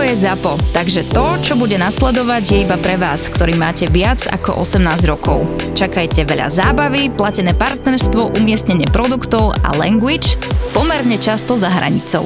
Toto je ZAPO, takže to, čo bude nasledovať, je iba pre vás, ktorý máte viac ako 18 rokov. Čakajte veľa zábavy, platené partnerstvo, umiestnenie produktov a language pomerne často za hranicou.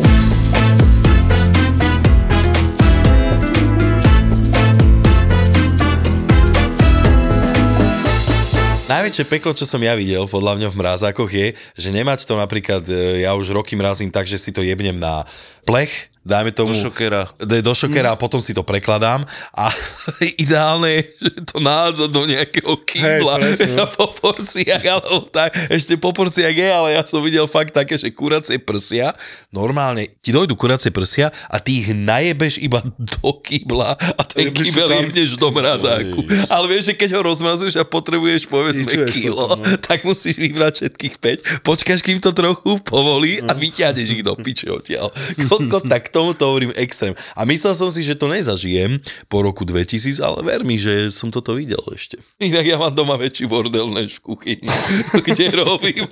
Najväčšie peklo, čo som ja videl, podľa mňa v mrázákoch je, že nemať to napríklad, e, ja už roky mrazím tak, že si to jebnem na plech, dajme tomu... Do šokera. Do šokera mm. a potom si to prekladám a ideálne je, že to nádzať do nejakého kýbla hey, a po porciách, alebo tak, ešte po porciách je, ale ja som videl fakt také, že kuracie prsia, normálne ti dojdu kuracie prsia a ty ich najebeš iba do kýbla a ten kýbel jebneš do mrazáku. Ale vieš, že keď ho rozmazuješ a potrebuješ povedzme kilo, no. tak musíš vybrať všetkých 5, počkáš, kým to trochu povolí a vyťahneš ich do piče odtiaľ. Koľko tak tomuto hovorím extrém. A myslel som si, že to nezažijem po roku 2000, ale ver mi, že som toto videl ešte. Inak ja mám doma väčší bordel než v kuchyni, kde robím.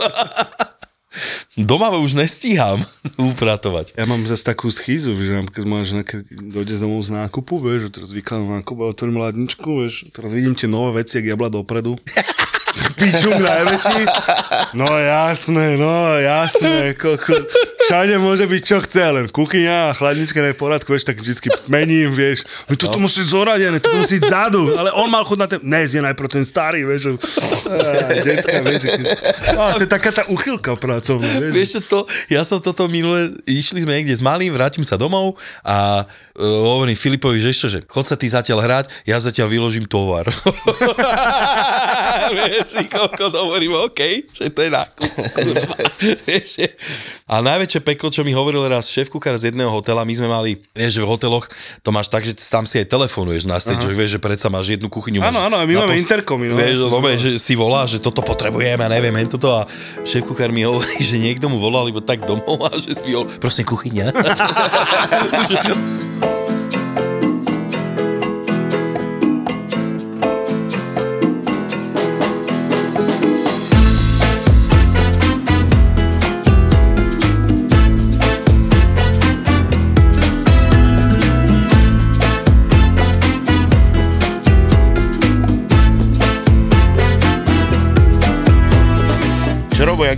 Doma už nestíham upratovať. Ja mám zase takú schýzu, že keď máš keď dojde z domov z nákupu, vieš, že teraz vykladám nákup a otvorím ladničku, vieš, teraz vidím tie nové veci, jak jabla dopredu. Pičuk najväčší. No jasné, no jasné. Koko. Všade môže byť čo chce, len kuchyňa a chladnička je v poriadku, vieš, tak vždycky mením, vieš. No toto no. musí zoradené, toto musí zadu, ale on mal chud na ten, ne, je najprv ten starý, vieš. Detská, vieš. Á, to je taká tá uchylka pracovná, vieš. Vieš to, ja som toto minule, išli sme niekde s malým, vrátim sa domov a uh, hovorím Filipovi, že ešte, že chod sa ty zatiaľ hrať, ja zatiaľ vyložím tovar. vieš, koľko hovorím, OK, že to je nákup. a najväčšie peklo, čo mi hovoril raz šéf kuchár z jedného hotela, my sme mali, vieš, v hoteloch to máš tak, že tam si aj telefonuješ na stage, že vieš, že predsa máš jednu kuchyňu. Áno, áno, my máme interkomy. No, vieš, no, že si volá, že toto potrebujeme, neviem, toto a šéf kuchár mi hovorí, že niekto mu volal iba tak domov a že si volal, prosím, kuchyňa.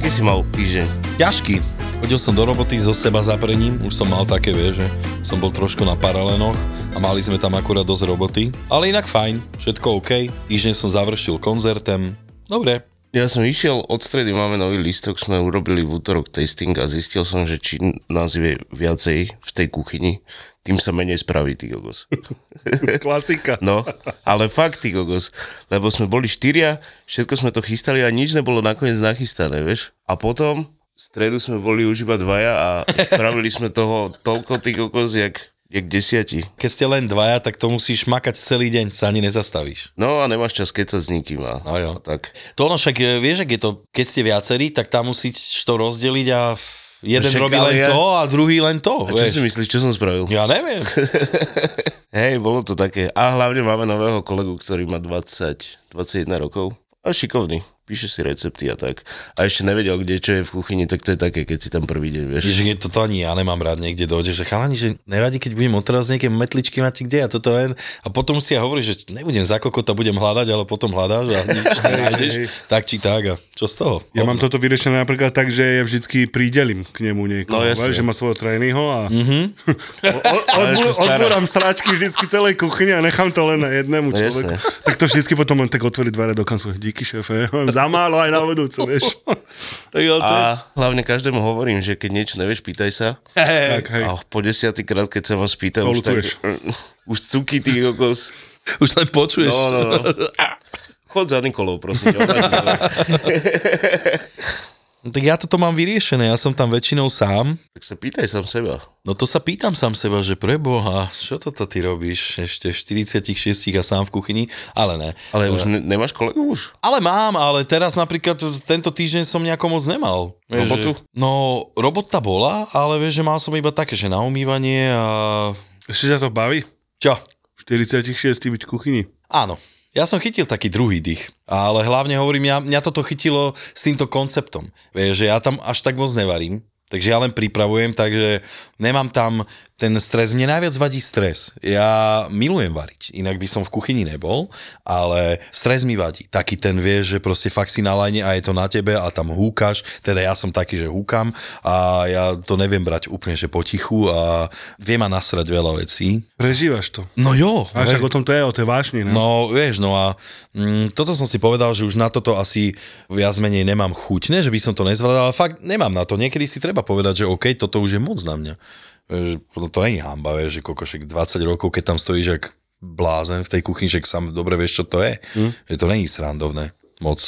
aký si mal týždeň? Ťažký. Chodil som do roboty so seba zaprením, už som mal také, vie, že som bol trošku na paralenoch a mali sme tam akurát dosť roboty. Ale inak fajn, všetko OK. Týždeň som završil koncertem. Dobre, ja som išiel od stredy, máme nový listok, sme urobili v útorok tasting a zistil som, že či nás je viacej v tej kuchyni, tým sa menej spraví, ty gogos. Klasika. No, ale fakt, ty gogos. Lebo sme boli štyria, všetko sme to chystali a nič nebolo nakoniec nachystané, vieš. A potom v stredu sme boli už iba dvaja a spravili sme toho toľko, ty gogos, jak, jak desiati. Keď ste len dvaja, tak to musíš makať celý deň, sa ani nezastavíš. No a nemáš čas keď sa s nikým a, no jo. a tak. To ono však, e, vieš, ak je to, keď ste viacerí, tak tam musíš to rozdeliť a jeden Však, robí len ja... to a druhý len to. A čo vieš? si myslíš, čo som spravil? Ja neviem. Hej, bolo to také. A hlavne máme nového kolegu, ktorý má 20, 21 rokov. A šikovný píše si recepty a tak. A ešte nevedel, kde čo je v kuchyni, tak to je také, keď si tam prvý deň, vieš. Že je toto ani ja nemám rád niekde dojde, že chalani, že nevadí, keď budem odteraz nejaké metličky máte kde a toto je. A potom si ja hovorí, že nebudem za kokota, budem hľadať, ale potom hľadáš a nič nenájdeš, tak či tak a čo z toho? Ja mám toto vyriešené napríklad tak, že ja vždycky prídelím k nemu niekoho, no, že má svojho trajnýho a mm-hmm. odbúram sráčky vždycky celej kuchyni a nechám to len na jednému no, človeku. Tak to vždycky potom len tak otvorí dvere do kancu. Díky šéfe, za málo aj na vedúcu, vieš. tak jo, to... A hlavne každému hovorím, že keď niečo nevieš, pýtaj sa. Hey. Tak, hej. A po desiatý krát, keď sa vás pýta, už tak... Už cuky ty kokos. Už len počuješ. No, no, no. Chod za Nikolou, prosím. No tak ja toto mám vyriešené, ja som tam väčšinou sám. Tak sa pýtaj sám seba. No to sa pýtam sám seba, že preboha, čo toto ty robíš ešte v 46 a sám v kuchyni? Ale ne. Ale už ne, nemáš kolegu už? Ale mám, ale teraz napríklad tento týždeň som nejako moc nemal. Vieš, Robotu? Že, no, robota bola, ale vieš, že mal som iba také, že na umývanie a... Ešte ťa to baví? Čo? V 46 byť v kuchyni. Áno. Ja som chytil taký druhý dých, ale hlavne hovorím, ja, mňa toto chytilo s týmto konceptom. Vieš, že ja tam až tak moc nevarím, takže ja len pripravujem, takže nemám tam ten stres, mne najviac vadí stres. Ja milujem variť, inak by som v kuchyni nebol, ale stres mi vadí. Taký ten vieš, že proste fakt si na lajne a je to na tebe a tam húkaš, teda ja som taký, že húkam a ja to neviem brať úplne, že potichu a vie ma nasrať veľa vecí. Prežívaš to. No jo. A však o tom to je, o tej vášni, ne? No, vieš, no a mm, toto som si povedal, že už na toto asi viac menej nemám chuť. Ne, že by som to nezvládal, ale fakt nemám na to. Niekedy si treba povedať, že OK, toto už je moc na mňa. No to nie je hamba, vieš, že kokošek 20 rokov, keď tam stojíš jak blázen v tej kuchyni, že sám dobre vieš, čo to je. Hm? Že to není srandovné. Moc.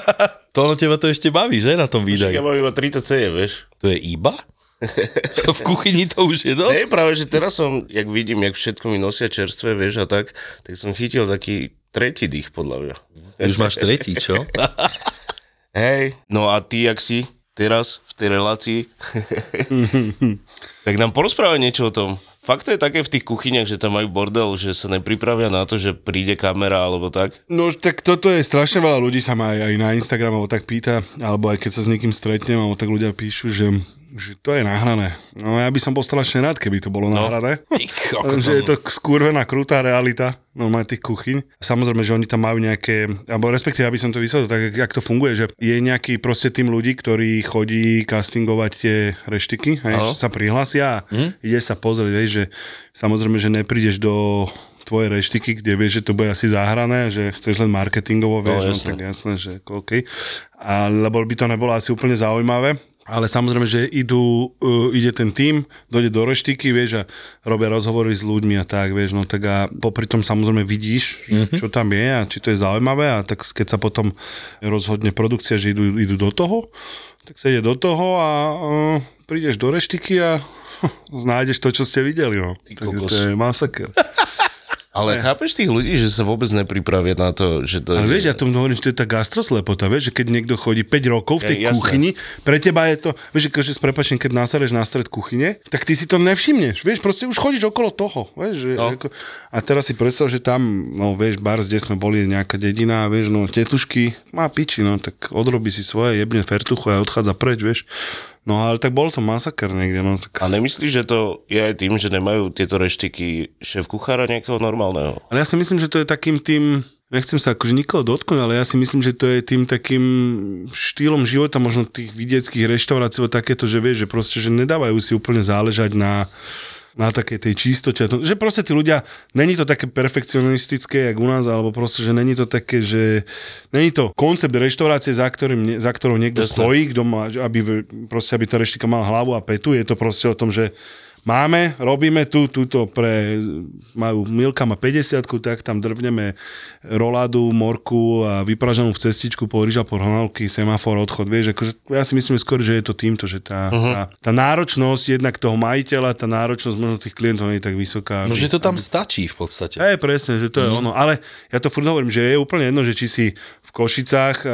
to na teba to ešte baví, že, na tom Však ja videu? mám iba 37, vieš. To je iba? v kuchyni to už je dosť? Nie, práve, že teraz som, jak vidím, jak všetko mi nosia čerstvé, vieš, a tak, tak som chytil taký tretí dých, podľa mňa. Už máš tretí, čo? Hej, no a ty, jak si teraz v tej relácii, tak nám porozprávaj niečo o tom. Fakt to je také v tých kuchyniach, že tam majú bordel, že sa nepripravia na to, že príde kamera alebo tak? No tak toto je strašne veľa ľudí sa ma aj, aj na Instagram alebo tak pýta, alebo aj keď sa s niekým stretnem, alebo tak ľudia píšu, že, že to je nahrané. No ja by som bol strašne rád, keby to bolo no. nahrané. Že je to skurvená, krutá realita normálne tých kuchyň. Samozrejme, že oni tam majú nejaké, alebo respektíve, aby som to vysvetlil, tak jak to funguje, že je nejaký proste tým ľudí, ktorí chodí castingovať tie reštiky, hej, sa prihlásia a hm? ide sa pozrieť, hej, že samozrejme, že neprídeš do tvoje reštiky, kde vieš, že to bude asi zahrané, že chceš len marketingovo, vieš, no, jasné. tak jasné, že OK. A, lebo by to nebolo asi úplne zaujímavé. Ale samozrejme, že idú, uh, ide ten tým, dojde do reštiky, vieš, a robia rozhovory s ľuďmi a tak, vieš, no tak a popri tom samozrejme vidíš, mm-hmm. čo tam je a či to je zaujímavé a tak keď sa potom rozhodne produkcia, že idú, idú do toho, tak sa ide do toho a uh, prídeš do reštiky a nájdeš to, čo ste videli, no. Takže kokos. to je masaker. Ale chápeš tých ľudí, že sa vôbec nepripravia na to, že to Ale je... vieš, ja tomu hovorím, že to je tá gastroslepota, vieš, že keď niekto chodí 5 rokov v tej Ja, jasné. kuchyni, pre teba je to, vieš, že s prepačením, keď nasadeš na stred kuchyne, tak ty si to nevšimneš, vieš, proste už chodíš okolo toho, vieš, že, No. ako, a teraz si predstav, že tam, no vieš, bar, kde sme boli, nejaká dedina, vieš, no tetušky, má piči, no, tak odrobí si svoje, jebne fertuchu a odchádza preč, vieš. No ale tak bol to masaker niekde, no tak A nemyslíš, že to je aj tým, že nemajú tieto reštiky šéf kuchára nejakého normálneho? Ale ja si myslím, že to je takým tým, nechcem sa akože nikoho dotknúť, ale ja si myslím, že to je tým takým štýlom života, možno tých vidieckých reštaurácií, takéto, že vieš, že proste, že nedávajú si úplne záležať na na takej tej čistote. Že proste tí ľudia, není to také perfekcionistické, jak u nás, alebo proste, že není to také, že není to koncept reštaurácie, za, ktorým, za ktorou niekto Jasné. stojí, kto má, aby, proste, aby tá reštika mal hlavu a petu. Je to proste o tom, že máme, robíme tu, túto pre, majú, Milka má 50 tak tam drvneme roládu, morku a vypražanú v cestičku po ryža, po hranolky, semafor, odchod, vieš, akože ja si myslím skôr, že je to týmto, že tá, uh-huh. tá, tá náročnosť jednak toho majiteľa, tá náročnosť možno tých klientov nie je tak vysoká. No, aby- že to tam stačí v podstate. Hej, presne, že to je ono. Ale ja to furt hovorím, že je úplne jedno, že či si v Košicách,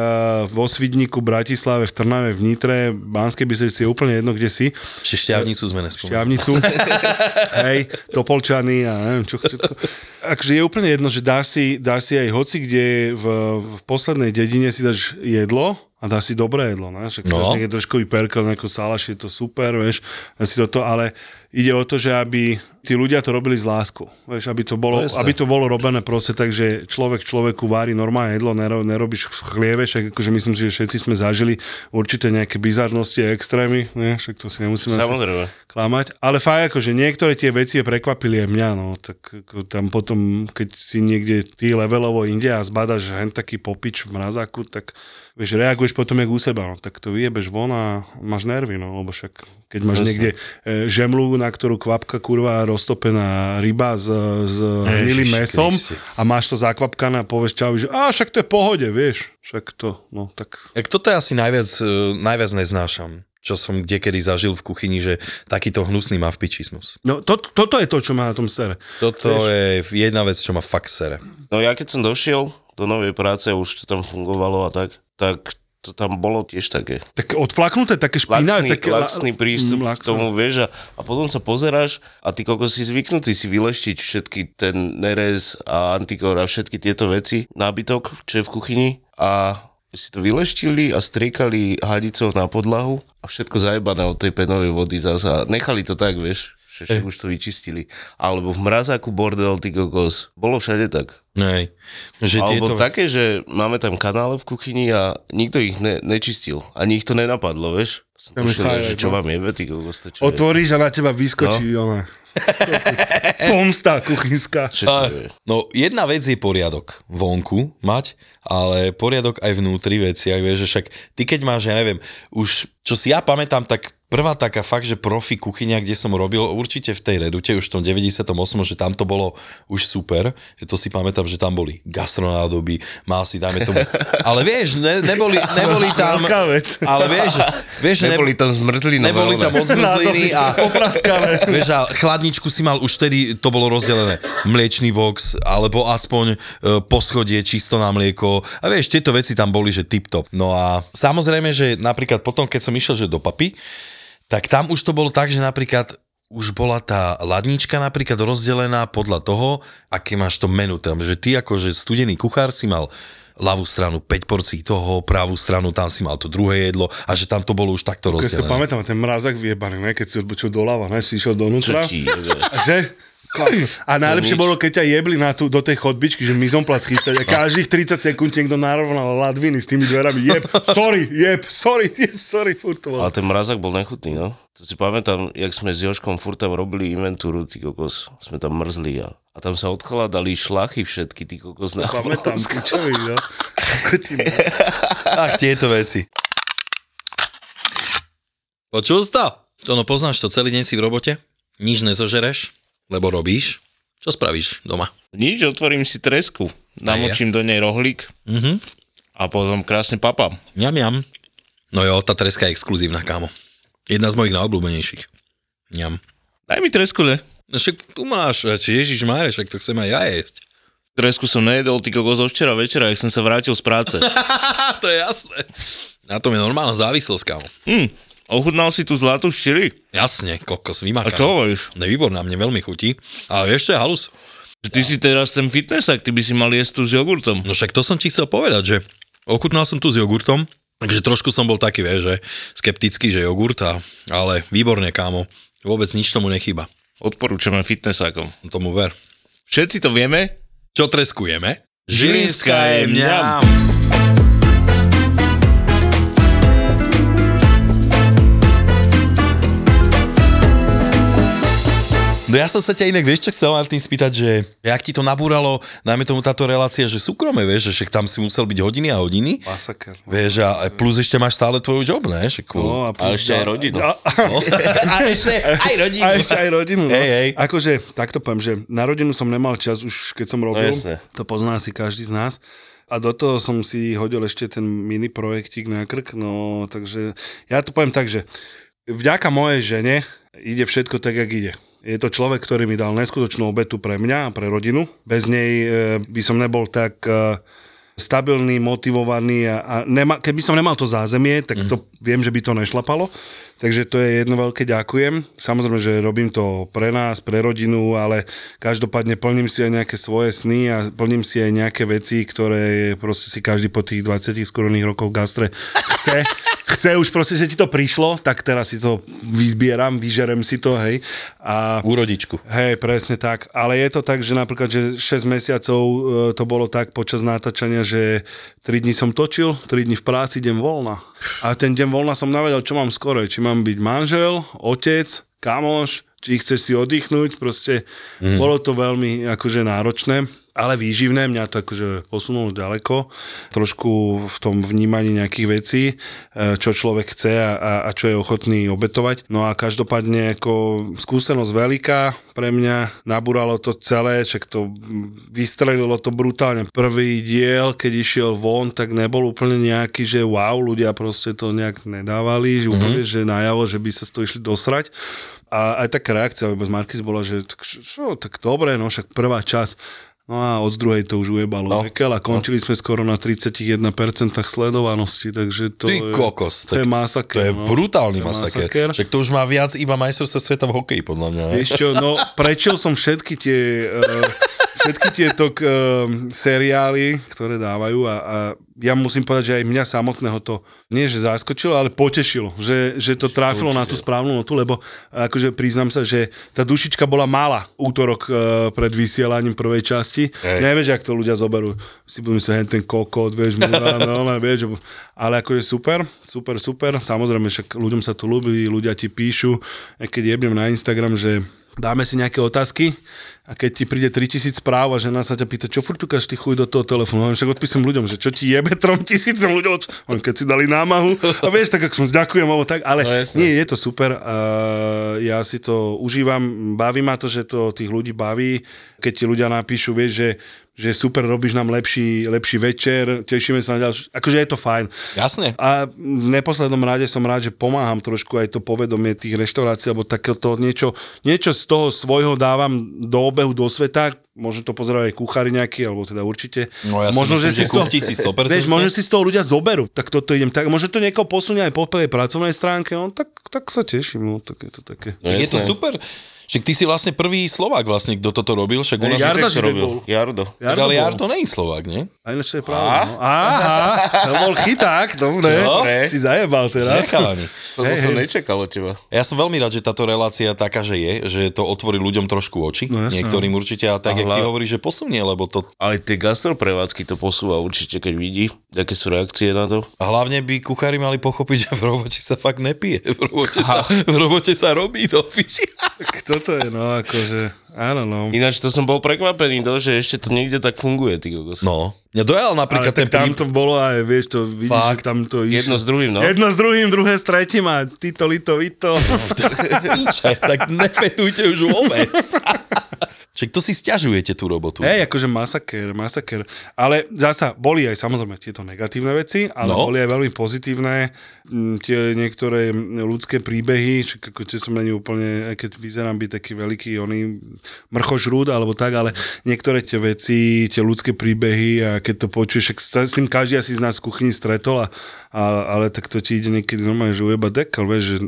vo Svidníku, Bratislave, v Trnave, v Nitre, Banskej Bystrici, je úplne jedno, kde si. Šťavnicu sme nespomenuli. Šťavnicu, hej, Topolčany a neviem čo všetko. Akože je úplne jedno, že dáš si, dáš si aj hoci, kde v, v poslednej dedine si dáš jedlo a dáš si dobré jedlo, ne? Však No. nejaký troškový perkel, nejaký salaš, je to super, vieš, si toto, ale ide o to, že aby tí ľudia to robili s láskou, vieš, aby to bolo, No jasné. aby to bolo robené proste tak, že človek človeku vári normálne jedlo, nero, nerobíš chlieve, však akože myslím si, že všetci sme zažili určité nejaké bizarnosti a extrémy, ne? však to si nemusíme Samozrejme. klamať. Ale fakt, akože niektoré tie veci prekvapili aj mňa, no, tak ako tam potom, keď si niekde ty levelovo inde a zbadaš hen taký popič v mrazáku, tak vieš, reaguješ potom jak u seba, no, tak to vyjebeš von a máš nervy, no, lebo však keď máš Presne. niekde e, žemlu, na ktorú kvapka kurva roztopená ryba s, s milým mesom Kriste. a máš to zakvapkané a povieš čau, že a však to je pohode, vieš. Však to, no tak... Tak toto ja asi najviac, e, najviac neznášam čo som kdekedy zažil v kuchyni, že takýto hnusný má vpičizmus. No to, toto je to, čo má na tom sere. Toto je jedna vec, čo ma fakt sere. No ja keď som došiel do novej práce, už to tam fungovalo a tak, tak to tam bolo tiež také. Tak odflaknuté, také špinavé. Laxný, také, laxný prístup Mm, k tomu, vieš, a, a potom sa pozeráš a ty koľko si zvyknutý si vyleštiť všetky ten nerez a antikor a všetky tieto veci, nábytok, čo je v kuchyni a si to vyleštili a striekali hadicou na podlahu a všetko zajebané od tej penovej vody zase a nechali to tak, vieš, že však už to vyčistili. Alebo v mrazáku bordel, ty kokos. Bolo všade tak. Nej. Že Alebo tieto... také, že máme tam kanále v kuchyni a nikto ich ne, nečistil. Ani ich to nenapadlo, vieš. Som je sajrek, že čo vám jebe, ty kokos, to čo je? Otvoríš a na teba vyskočí no. pomsta kuchynská. Je? No, jedna vec je poriadok vonku mať, ale poriadok aj vnútri veciach, vieš, že však ty keď máš, ja neviem, už čo si ja pamätám, tak prvá taká fakt, že profi kuchyňa, kde som robil, určite v tej Redute, už v tom 98, že tam to bolo už super, to si pamätám, že tam boli gastronádoby, mal si, dajme tomu, ale vieš, ne, neboli, neboli tam, ale vieš, vieš, Neboli tam zmrzlina. neboli tam od zmrzliny a. Vieš, a chladničku si mal, už vtedy to bolo rozdelené. Mliečný box, alebo aspoň e, poschodie čisto na mlieko. A vieš, tieto veci tam boli, že tip-top. No a samozrejme, že napríklad potom, keď som išiel, že do papy, tak tam už to bolo tak, že napríklad už bola tá ladnička napríklad rozdelená podľa toho, aké máš to menu tam. Že ty akože studený kuchár si mal ľavú stranu 5 porcií toho, pravú stranu tam si mal to druhé jedlo a že tam to bolo už takto Keď si rozdelené. pamätám, ten mrazak vyjebaný, ne? keď si odbočil doľava, ne? si išiel donútra. Čo ti že? A najlepšie bolo, keď ťa jebli na tú, do tej chodbičky, že mizomplac chystať a každých 30 sekúnd niekto narovnal ladviny s tými dverami. Jeb, sorry, jeb, sorry, jeb, sorry, furt to bolo. Ale ten mrazák bol nechutný, no. To si pamätám, jak sme s Joškom furt tam robili inventúru, ty kokos, sme tam mrzli a, a tam sa odkladali šlachy všetky, ty kokos na Pamätám, Polsku. pičovi, no. Kokotina. Ach, tieto veci. Počul si to? To no poznáš to, celý deň si v robote, nič nezožereš, lebo robíš. Čo spravíš doma? Nič, otvorím si tresku, namočím do nej rohlík Mhm. a potom krásne papám. Ňam, ňam. No jo, tá treska je exkluzívna, kámo. Jedna z mojich najobľúbenejších. Ňam. Daj mi tresku, ne? No však tu máš, či Ježiš Máre, však to chcem aj ja jesť. Tresku som nejedol, ty kokos, od včera večera, jak som sa vrátil z práce. To je jasné. Na tom je normálna závislosť, kámo. hm, ochutnal si tú zlatú štiri? Jasne, kokos, A vymaká. čo hovoríš? Výborná, mne veľmi chutí. Ale vieš, čo je halus? Ty si teraz ten fitnessak, ty by si mal jesť tu s jogurtom. No však to som ti chcel povedať, že ochutnal som tu s jogurtom, takže trošku som bol taký, vieš, že skeptický, že jogurt, a, ale výborne, kámo. Vôbec nič tomu nechýba. Odporúčame fitnessákom. Tomu ver. Všetci to vieme? Čo treskujeme? Žilinská je mňam. No ja som sa ťa inak, vieš čo chcel Martin spýtať, že jak ti to nabúralo, najmä tomu táto relácia, že súkromie, vieš, že však tam si musel byť hodiny a hodiny, Masaker. vieš, a plus ešte máš stále tvoju job, ne? Že cool. No, a, A ešte aj rodinu. A, No. a ešte aj rodinu. a ešte aj rodinu. No. Hej, hej. Akože, takto poviem, že na rodinu som nemal čas už, keď som robil. jasné. to pozná si každý z nás. A do toho som si hodil ešte ten mini projektík na krk, no takže ja to poviem tak, že vďaka mojej žene ide všetko tak, jak ide. Je to človek, ktorý mi dal neskutočnú obetu pre mňa a pre rodinu. Bez nej e, by som nebol tak e, stabilný, motivovaný a, a nema, keby som nemal to zázemie, tak to viem, že by to nešlapalo. Takže to je jedno veľké ďakujem. Samozrejme, že robím to pre nás, pre rodinu, ale každopádne plním si aj nejaké svoje sny a plním si aj nejaké veci, ktoré proste si každý po tých 20 skoroných rokov gastre chce. Chce už proste, že ti to prišlo, tak teraz si to vyzbieram, vyžerem si to, hej. A Úrodičku. Hej, presne tak. Ale je to tak, že napríklad, že 6 mesiacov e, to bolo tak počas natáčania, že 3 dní som točil, 3 dní v práci, deň voľna. A ten deň voľna som navedel, čo mám skoro. Či mám byť manžel, otec, kamoš, či chceš si oddychnúť, proste mm. bolo to veľmi akože náročné. Ale výživné, mňa to akože posunulo ďaleko, trošku v tom vnímaní nejakých vecí, e, čo človek chce a, a, a čo je ochotný obetovať. No a každopádne ako skúsenosť veľká pre mňa, nabúralo to celé, však to vystrelilo to brutálne. Prvý diel, keď išiel von, tak nebol úplne nejaký, že wow, ľudia proste to nejak nedávali, že úplne, mm-hmm. že najavo, že by sa z toho išli dosrať. A aj taká reakcia z Markis bola, že tak, čo, tak dobre, no však prvá čas No a od druhej to už ujebalo no, Vekel a končili no. sme skoro na 31% sledovanosti, takže to Ty je, kokos, to je masaker. To je no. brutálny to masaker. masaker. Však to už má viac iba majstrovstva sveta v hokeji, podľa mňa. Vieš čo, no prečil som všetky tie, uh, všetky tieto uh, seriály, ktoré dávajú a, a ja musím povedať, že aj mňa samotného to nie že zaskočilo, ale potešilo, že, že to Určite. na tú správnu notu, lebo akože priznám sa, že tá dušička bola malá útorok uh, pred vysielaním prvej časti. Hey. Nevieš, ak to ľudia zoberú. Si budú sa ten kokot, vieš, múra, no, no, vieš, ale akože super, super, super. Samozrejme, však ľuďom sa to ľúbi, ľudia ti píšu, keď jebnem na Instagram, že dáme si nejaké otázky a keď ti príde 3000 správ a žena sa ťa pýta, čo furt ty chuj do toho telefónu, však odpísam ľuďom, že čo ti jebe trom tisícom ľuďom, on keď si dali námahu. A vieš, tak ako som ďakujem, alebo tak, ale no, nie, je to super, uh, ja si to užívam, baví ma to, že to tých ľudí baví, keď ti ľudia napíšu, vieš, že že super, robíš nám lepší, lepší večer, tešíme sa na ďalšie, akože je to fajn. Jasne. A v neposlednom rade som rád, že pomáham trošku aj to povedomie tých reštaurácií, alebo takéto niečo, niečo z toho svojho dávam do obehu do sveta, možno to pozerajú aj kuchári nejakí, alebo teda určite. No ja možno, myslím, že, si, toho, si 100%. Vieš, možno si z toho ľudia zoberú, tak toto idem tak, možno to niekoho posunie aj po prvej pracovnej stránke, no tak, tak sa teším, no tak je to také. No, je to super. Však ty si vlastne prvý Slovák vlastne, kto toto robil, však u nás... Jarda to robil. Jardo. Jardo ale Jardo nie je Slovák, nie? Aj to je pravda. No. Aha, to bol chyták, dobre. Si zajebal teraz. Nechalani. To hey, som nečakal od teba. Ja som veľmi rád, že táto relácia taká, že je, že to otvorí ľuďom trošku oči. No, Niektorým určite a tak, jak ty hovorí, že posunie, lebo to... Ale tie gastroprevádzky to posúva určite, keď vidí, aké sú reakcie na to. A hlavne by kuchári mali pochopiť, že v robote sa fakt nepije. V robote, sa, v robote sa robí do Kto toto je, no, akože, áno, no. Ináč to som bol prekvapený, to, že ešte to niekde tak funguje, ty kokos. No, mňa dojal napríklad Ale ten tam to bolo aj, vieš, to vidíš, Fakt. že tam to išlo. Jedno s druhým, no. Jedno s druhým, druhé s tretím a tyto, lito, vito. Píče, tak nefetujte už vôbec. Čiže to si stiažujete tú robotu. Hej, akože masaker, masaker. Ale zasa boli aj samozrejme tieto negatívne veci, ale no. boli aj veľmi pozitívne m, tie niektoré ľudské príbehy, čo, čo som není úplne, aj keď vyzerám byť taký veľký oný mrchožrúd alebo tak, ale niektoré tie veci, tie ľudské príbehy a keď to počuješ, s tým každý asi z nás v kuchyni stretol a a, ale tak to ti ide niekedy normálne, že ujeba dekel, vieš, že,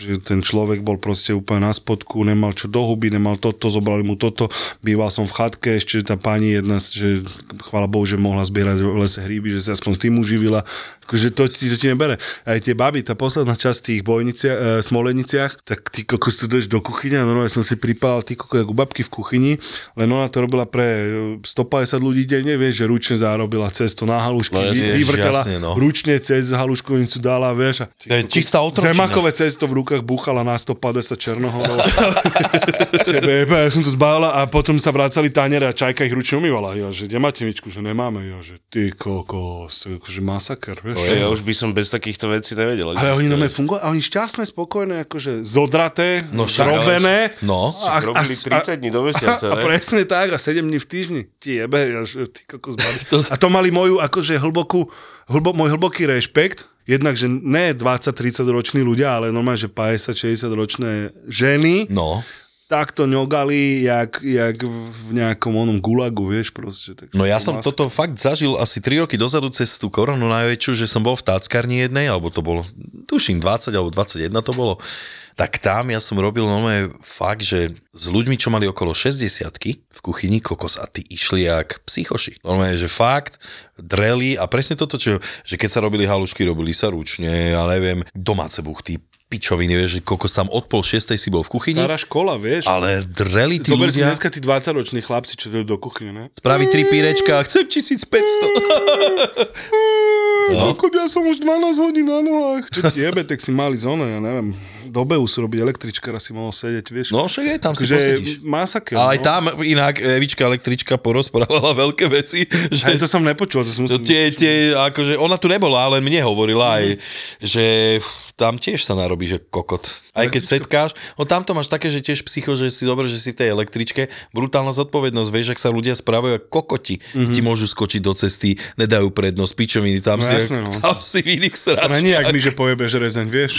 že ten človek bol proste úplne na spodku, nemal čo do huby, nemal toto, zobrali mu toto, býval som v chatke, ešte tá pani jedna, že chvála Bohu, že mohla zbierať v lese hríby, že sa aspoň tým uživila, akože to, ti, to ti nebere. Aj tie baby, tá posledná časť tých bojniciach, e, smoleniciach, tak ty kokos tu do kuchyne a normálne som si pripal ty kokos ako babky v kuchyni, len ona to robila pre 150 ľudí denne, vieš, že ručne zárobila cesto na halušky, no, vyvrtela jasne, no. ručne cez haluškovnicu dala, vieš. A to je čistá otročina. Zemakové cesto v rukách búchala na 150 černohorov. Ja som to zbála a potom sa vracali taniere a čajka ich ručne umývala. Ja, že kde máte myčku, že nemáme. Ja, že ty kokos, to je akože masaker, vieš. Ja už by som bez takýchto vecí nevedel. Ale oni nome fungovali, a oni šťastné, spokojné, akože zodraté, no, zrobené. No, a, a, robili 30 dní do mesiaca, a, a, presne tak, a 7 dní v týždni. Ti jebe, ja, že ty kokos, A to mali moju akože hlbokú hlbo, môj hlboký rešpekt, jednak, že ne 20-30 roční ľudia, ale normálne, že 50-60 ročné ženy, no takto ňogali, jak, jak v nejakom onom gulagu, vieš proste. Tak no ja som toto fakt zažil asi 3 roky dozadu cez tú koronu najväčšiu, že som bol v táckarni jednej, alebo to bolo, tuším 20 alebo 21 to bolo, tak tam ja som robil normálne fakt, že s ľuďmi, čo mali okolo 60 v kuchyni kokos a tí išli jak psychoši. Normálne, že fakt dreli a presne toto, čo, že keď sa robili halušky, robili sa ručne, ja neviem, domáce buchty, pičoviny, vieš, že kokos tam od pol šiestej si bol v kuchyni. Stará škola, vieš. Ale dreli tí Zober ľudia... si dneska tí 20-roční chlapci, čo idú do kuchyne, ne? Spraví tri pírečka, chcem 1500. no. ja som už 12 hodín na nohách. Čo ti jebe, tak si mali zóne, ja neviem do Beus robiť električka, si mohol sedieť, vieš. No však aj tam si že posedíš. masaker. Ale aj no. tam inak Evička električka porozprávala veľké veci, že Aj to som nepočul, to som To musel... tie, tie, akože ona tu nebola, ale mne hovorila aj, že tam tiež sa narobí, že kokot. Aj keď setkáš, no tamto máš také, že tiež psycho, že si zober, že si v tej električke, brutálna zodpovednosť, vieš, ak sa ľudia správajú ako kokoti. Mm-hmm. Ti môžu skočiť do cesty, nedajú prednosť, pičoviny, tam, No si, jasné, no. tam si v iných To není jak sračkách. my, že pojebeš rezeň, vieš.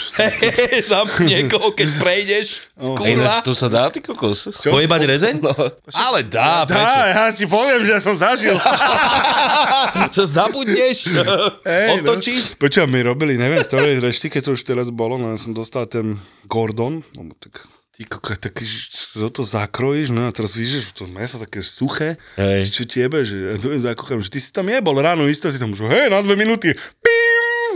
tam niekoho, keď prejdeš, kurva, Ináč to sa dá, ty kokos? pojebať rezeň? Ale dá, prečo? Dá, ja si poviem, že som zažil. Že zabudneš, Hej, otočíš. No. Počujem, my robili, neviem, ktoré reštike to už teraz bolo, no ja som dostal ten Gordon, no tak ty koko, tak za to zakrojíš, no a teraz vidíš, že to meso také suché, Hej. čo ti jebe, že ja to je zakúcham, že ty si tam jebol ráno istoty, tam, že hej, na dve minúty, pím,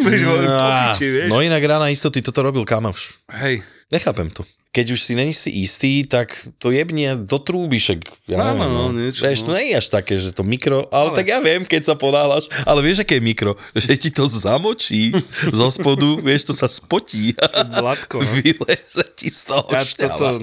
vieš, no, popiči, vieš. no inak rána istoty, toto robil kamoš. Hej, Nechápem to. Keď už si není si istý, tak to jebnie do trúby, však ja Áno, neviem, no, niečo, Vieš, no. to nie je až také, že to mikro, ale, ale, tak ja viem, keď sa ponáhľaš, ale vieš, aké je mikro? Že ti to zamočí zo spodu, vieš, to sa spotí. blatko, no. Vyleze ti z toho Ja toto,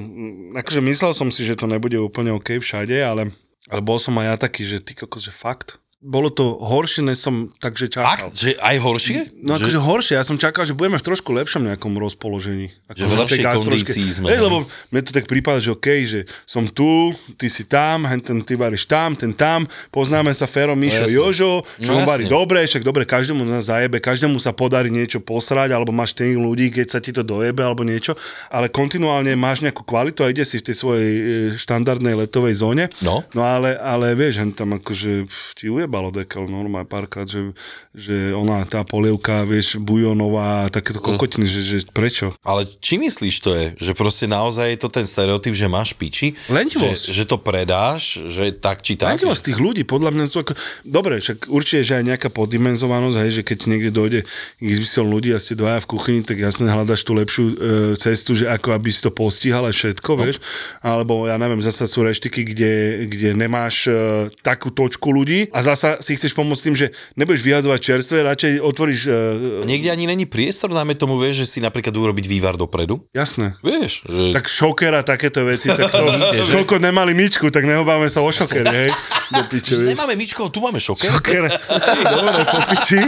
akože myslel som si, že to nebude úplne OK všade, ale, ale bol som aj ja taký, že ty kokos, že fakt. Bolo to horšie, než som takže čakal. Fakt? Že aj horšie? No že, akože horšie, ja som čakal, že budeme v trošku lepšom nejakom rozpoložení. Ako Že v lepšej kondícii sme, Hej, hej. lebo mne to tak prípada, že OK, že som tu, ty si tam, hen ten ty varíš tam, ten tam, poznáme sa Fero, Mišo, jasne. Jožo, že No varí dobre, však dobre, každému nás zajebe, každému sa podarí niečo posrať, alebo máš tých ľudí, keď sa ti to dojebe, alebo niečo, ale kontinuálne máš nejakú kvalitu a ide si v tej svojej e, štandardnej letovej zóne. No. No ale, ale vieš, hen tam akože ti ujebalo dekel normálne párkrát, že, že ona, tá polievka, vieš, bujonová, takéto kokotiny, že, že prečo? Ale či myslíš to je? Že proste naozaj je to ten stereotyp, že máš piči? Lenivosť. Že, že to predáš? Že tak či tak? Z tých ľudí, podľa mňa sú ako... Dobre, však určite, že aj nejaká poddimenzovanosť, hej, že keď niekde dojde x ľudí a ste dvaja v kuchyni, tak jasne hľadaš tú lepšiu e, cestu, že ako aby si to postihal aj všetko, no. vieš. Alebo ja neviem, zasa sú reštiky, kde, kde nemáš e, takú točku ľudí a zasa si chceš pomôcť tým, že nebudeš vyhadzovať čerstvé, radšej otvoríš... E, Niekde ani není priestor, najmä tomu, vieš, že si napríklad urobiť vývar dopredu. jasné. Vieš, že... Tak šoker a takéto veci, tak to, koľko nemali myčku, tak neobávame sa o šokeri, hej. Do piče, nemáme myčkov, tu máme šoker. Šoker. Dobre, po piči.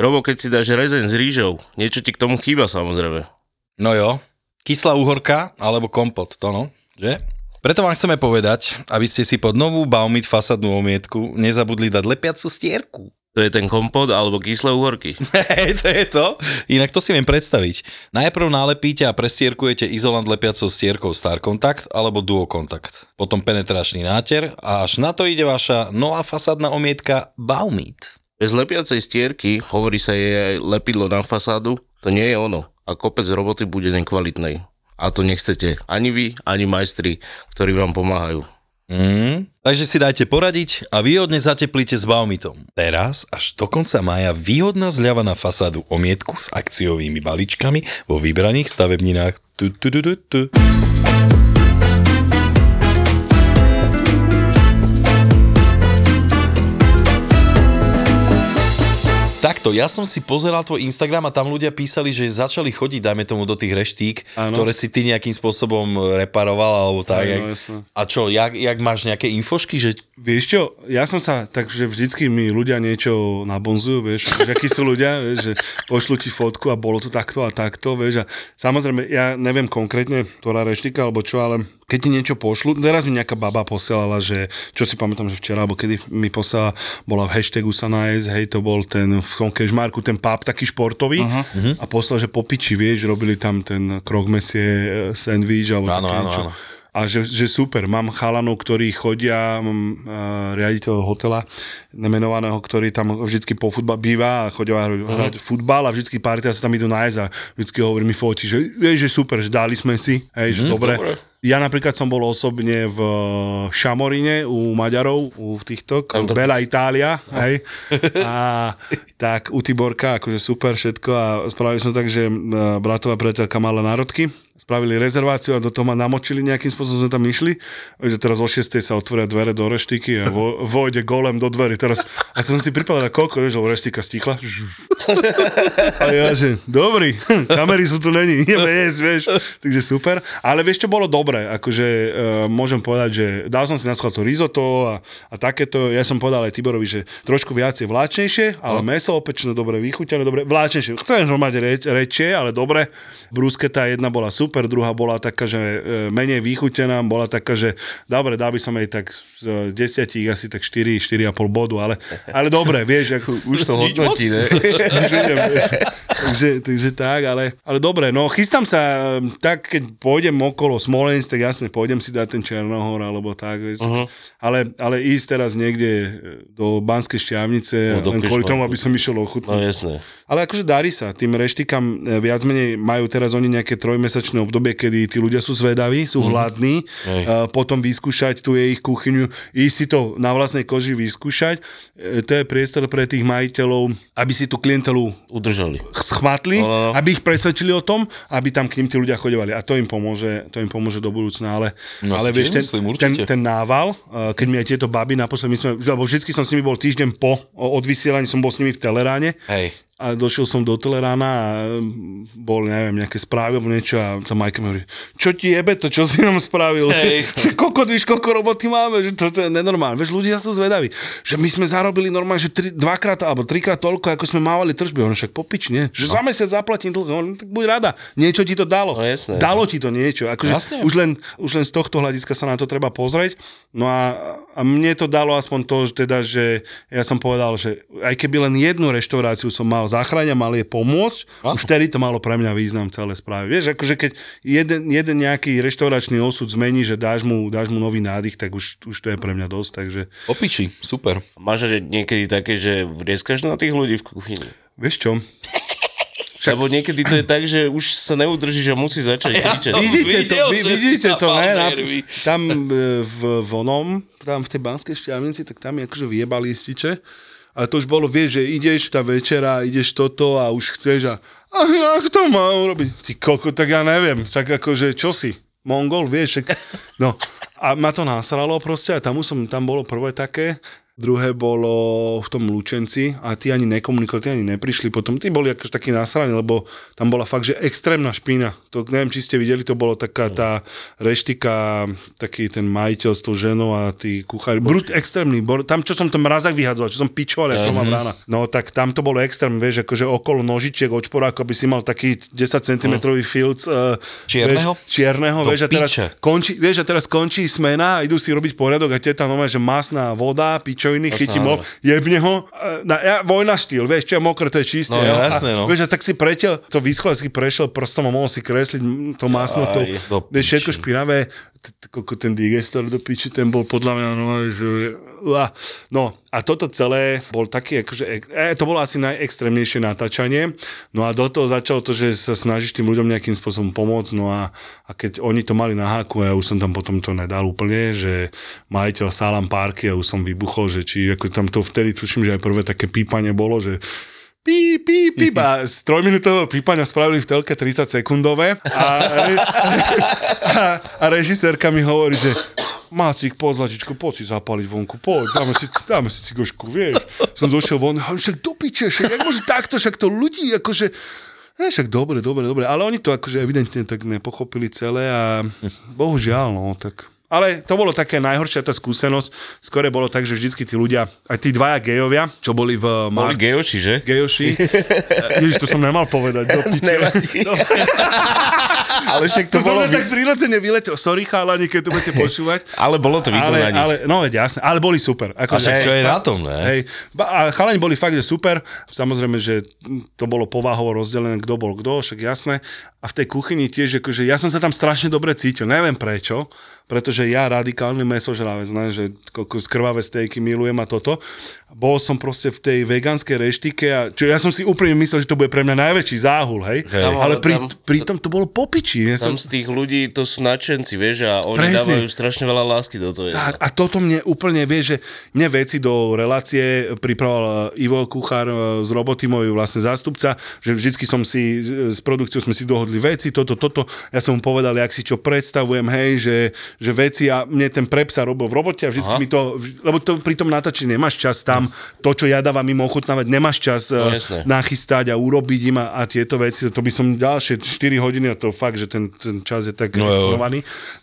Robo, keď si dáš rezeň s rýžou, niečo ti k tomu chýba samozrejme. No jo, kyslá uhorka alebo kompot, to no, že? Preto vám chceme povedať, aby ste si pod novú Baumit fasadnú omietku nezabudli dať lepiacu stierku. To je ten kompot alebo kyslé uhorky. Hej, to je to. Inak to si viem predstaviť. Najprv nalepíte a prestierkujete izolant lepiacou stierkou Star Contact alebo Duo Contact. Potom penetračný náter a až na to ide vaša nová fasadná omietka Baumit. Bez lepiacej stierky, hovorí sa jej aj lepidlo na fasádu, to nie je ono. A kopec roboty bude nekvalitnej. A to nechcete ani vy, ani majstri, ktorí vám pomáhajú. Mm, takže si dajte poradiť a výhodne zateplíte s Baumitom. Teraz až do konca maja výhodná zľava na fasádu omietku s akciovými balíčkami vo vybraných stavebninách. Tu, tu, tu, tu, tu. Takto, ja som si pozeral tvoj Instagram a tam ľudia písali, že začali chodiť, dajme tomu, do tých reštík, Áno. ktoré si ty nejakým spôsobom reparoval, alebo tak. Jak- jasné. a čo, jak, jak máš nejaké infošky, že Vieš čo, ja som sa, takže vždycky mi ľudia niečo nabonzujú, vieš, akí sú ľudia, vieš, že pošlu ti fotku a bolo to takto a takto, vieš, a samozrejme, ja neviem konkrétne, ktorá reštika alebo čo, ale keď ti niečo pošlu, teraz mi nejaká baba posielala, že, čo si pamätám, že včera, alebo kedy mi posielala, bola v hashtagu sa nájsť, hej, to bol ten v kežmarku, ten páp taký športový uh-huh. a poslal, že po piči, vieš, robili tam ten krok mesie sandwich alebo Áno, také áno, niečo. áno. A že, že super, mám chalanov, ktorí chodia, mám uh, riaditeľ hotela nemenovaného, ktorý tam vždycky po futbal býva a chodia hrať uh-huh. futbal a vždycky partia sa tam idú nájsť a vždycky hovorí mi foti, že že super, že dali sme si, hej, že dobre. dobre. Ja napríklad som bol osobne v Šamorine u Maďarov, u týchto, Bela Itália, hej, a tak u Tiborka, akože super všetko a spravili sme tak, že uh, bratová priateľka mala národky, spravili rezerváciu a do toho ma namočili nejakým spôsobom, sme tam išli, že teraz o 6 sa otvoria dvere do reštiky a vo, vojde golem do dverí. Teraz, a som si pripadal, koľko, lebo reštika stichla. A ja, že dobrý, kamery sú tu není, ideme jesť, vieš. Takže super. Ale vieš, čo bolo dobré, akože uh, môžem povedať, že dal som si na to risotto a, a takéto, ja som povedal aj Tiborovi, že trošku viacej vláčnejšie, ale no. meso opečené, dobre vychutené, dobre, vláčnejšie. Chcem, že mať reč, rečie, ale dobre. Brusketa jedna bola super, druhá bola taká, že e, menej vychutená, bola taká, že dobre, dal by som jej tak z desiatich asi tak 4, 4,5 bodu, ale, ale dobre, vieš, ako, už to hodnotí, ne? takže, takže tak, ale, ale dobre, no chystám sa, e, tak keď pôjdem okolo Smolensk, tak jasne pôjdem si dať ten Černohor, alebo tak, vieš. Uh-huh. Ale, ale ísť teraz niekde do Banskej šťavnice, no, len kvôli tomu, aby som išiel ochutnať. No jasne. Ale akože darí sa, tým reštikám e, viac menej majú teraz oni nejaké trojmesačné obdobie, kedy tí ľudia sú zvedaví, sú mm. hladní, uh, potom vyskúšať tú ich kuchyňu, ísť si to na vlastnej koži vyskúšať. E, to je priestor pre tých majiteľov, aby si tú klientelu udržali. Schmatli, no, no, no. aby ich presvedčili o tom, aby tam k ním tí ľudia chodevali. A to im pomôže, to im pomôže do budúcna. Ale, no, ale vieš, ten, myslím, ten, ten, nával, e, keď mi aj tieto baby naposledy, my sme, lebo vždy som s nimi bol týždeň po od vysielaní, som bol s nimi v Teleráne. Hej a došiel som do Telerána a bol, neviem, nejaké správy alebo niečo a tá Majka mi hovorí, čo ti jebe to, čo si nám spravil? Že koľko, víš, koľko roboty máme, že to, to je nenormálne. Vieš, ľudia sú zvedaví. Že my sme zarobili normálne, že tri, dvakrát alebo trikrát toľko, ako sme mávali tržby. On však popič, nie? Že no. za mesiac zaplatím dlho. On, tak buď rada. Niečo ti to dalo. No, jasné. Dalo ti to niečo. Akože už, len, už len z tohto hľadiska sa na to treba pozrieť. No a, a mne to dalo aspoň to, že teda, že ja som povedal, že aj keby len jednu reštauráciu som mal zachrániť, mal je pomôcť, Aha. už vtedy to malo pre mňa význam celé správy. Vieš, akože keď jeden, jeden nejaký reštauračný osud zmení, že dáš mu, dáš mu nový nádych, tak už, už to je pre mňa dosť. Takže... Opiči, super. Máš že niekedy také, že vrieskaš na tých ľudí v kuchyni? Vieš čo? Však... Lebo niekedy to je tak, že už sa neudrží, že musí začať ja kričať. Vidíte to, vy, vidíte to, ne? Na, tam e, v vonom, tam v tej banskej šťavnici, tak tam je akože vyjebali ističe ale to už bolo, vieš, že ideš tá večera, ideš toto a už chceš a, a jak to mám urobiť? Ty koko, tak ja neviem, tak akože čo si? Mongol, vieš, no. A ma to nasralo proste a tam, som, tam bolo prvé také, druhé bolo v tom Lučenci a tí ani nekomunikovali, tí ani neprišli potom. Tí boli akože takí nasraní, lebo tam bola fakt, že extrémna špína. To neviem, či ste videli, to bolo taká tá reštika, taký ten majiteľ s tou ženou a tí kuchári. Brut extrémny. Tam, čo som ten mrazak vyhadzoval, čo som pičoval, ako mám rána. No tak tam to bolo extrém, vieš, akože okolo nožičiek od šporáku, aby si mal taký 10 cm uh. filc. Uh, čierneho? Vieš, čierneho, vieš, a teraz končí, vieš, a teraz končí smena a idú si robiť poriadok a teta normálne, že masná voda, pič pičoviny, chytím ho, jebne ho. Na, ja, vojna štýl, vieš, čo je mokré, to je čisté. No, jasné, no. Vieš, a tak si pretel, to vyschlo, si prešiel prstom a mohol si kresliť to masno, to, vieš, všetko špinavé, ten digestor do piči, ten bol podľa mňa, no, že No a toto celé bol taký, akože, e, to bolo asi najextrémnejšie natáčanie. No a do toho začalo to, že sa snažíš tým ľuďom nejakým spôsobom pomôcť. No a, a keď oni to mali na háku, ja už som tam potom to nedal úplne, že majiteľ Salam Parky, ja už som vybuchol, že či ako tam to vtedy tuším, že aj prvé také pípanie bolo, že pí, pí, pí, a z trojminútového pípania spravili v telke 30 sekundové a, re, a, a režisérka mi hovorí, že Mácik, poď zlatičko, poď si zapaliť vonku, poď, dáme si, dáme si cigošku, vieš. Som došiel von, a však do piče, však, jak môže takto, však to ľudí, akože, Ne, však dobre, dobre, dobre, ale oni to akože evidentne tak nepochopili celé a bohužiaľ, no, tak ale to bolo také najhoršia tá skúsenosť. Skore bolo tak, že vždycky tí ľudia, aj tí dvaja gejovia, čo boli v... Mar- boli gejoši, že? Gejoši. Ježiš, to som nemal povedať. Do piče. ale však to, to bolo... Tak prirodzene vyletel. Sorry, chalani, keď to budete počúvať. ale bolo to vidno ale, ale, No veď jasné, ale boli super. Ako, a však čo je na tom, ne? Hej, a chalani boli fakt, že super. Samozrejme, že to bolo povahovo rozdelené, kto bol kto, však jasné. A v tej kuchyni tiež, akože ja som sa tam strašne dobre cítil. Neviem prečo, pretože ja radikálny mesožravec, ne, že krvavé stejky milujem a toto. Bol som proste v tej vegánskej reštike a čo ja som si úplne myslel, že to bude pre mňa najväčší záhul, hej. hej. Ale pri, tam... pri tom to bolo popiči piči. Ja Tam som, z tých ľudí, to sú nadšenci, vieš, a oni Presne. dávajú strašne veľa lásky do toho. tak, a toto mne úplne vie, že mne veci do relácie pripravoval Ivo Kuchár e, z roboty, môj vlastne zástupca, že vždycky som si, e, s produkciou sme si dohodli veci, toto, toto, ja som mu povedal, jak si čo predstavujem, hej, že, že veci a mne ten prep sa robil v robote a vždycky Aha. mi to, lebo to pri tom natáčení nemáš čas tam, to, čo ja dávam im ochutnávať, nemáš čas No, jasné. nachystať a urobiť im a, a tieto veci, to by som ďalšie 4 hodiny a to fakt, že ten, ten čas je tak No no, exponovaný.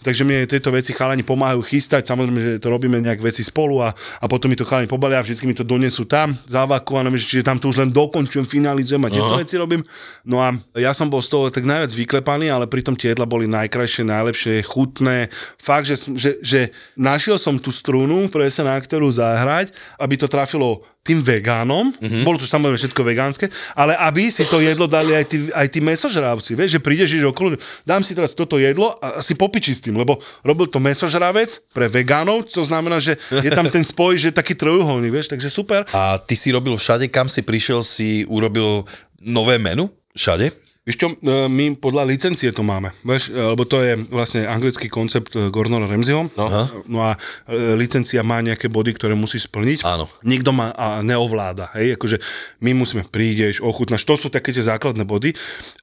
Takže mne tieto veci chalani pomáhajú chystať, samozrejme, že to robíme nejak veci spolu a, a potom mi to chalani pobalia a vždycky mi to donesú tam, zavakované, čiže tam to už len dokončujem, finalizujem a tieto veci robím. No a ja som bol z toho tak najviac vyklepaný, ale pritom tie jedla boli najkrajšie, najlepšie, chutné. Fakt, že, že, že našiel som tú strunu, presne na ktorú zahrať, aby to trafilo tým vegánom, mm-hmm. bolo to samozrejme všetko vegánske, ale aby si to jedlo dali aj tí, aj tí mesožrávci, vieš, že prídeš že okolo, dám si teraz toto jedlo a si popiči s tým, lebo robil to mesožravec pre vegánov, to znamená, že je tam ten spoj, že taký trojuholný, vieš, takže super. A ty si robil všade, kam si prišiel, si urobil nové menu? Všade? Vieš čo, e, my podľa licencie to máme, vieš, e, lebo to je vlastne anglický koncept e, Gordona Ramsayho. No. no a licencia má nejaké body, ktoré musí splniť. Áno. Nikto ma a neovláda, hej, akože my musíme, prídeš, ochutnáš, to sú také tie základné body,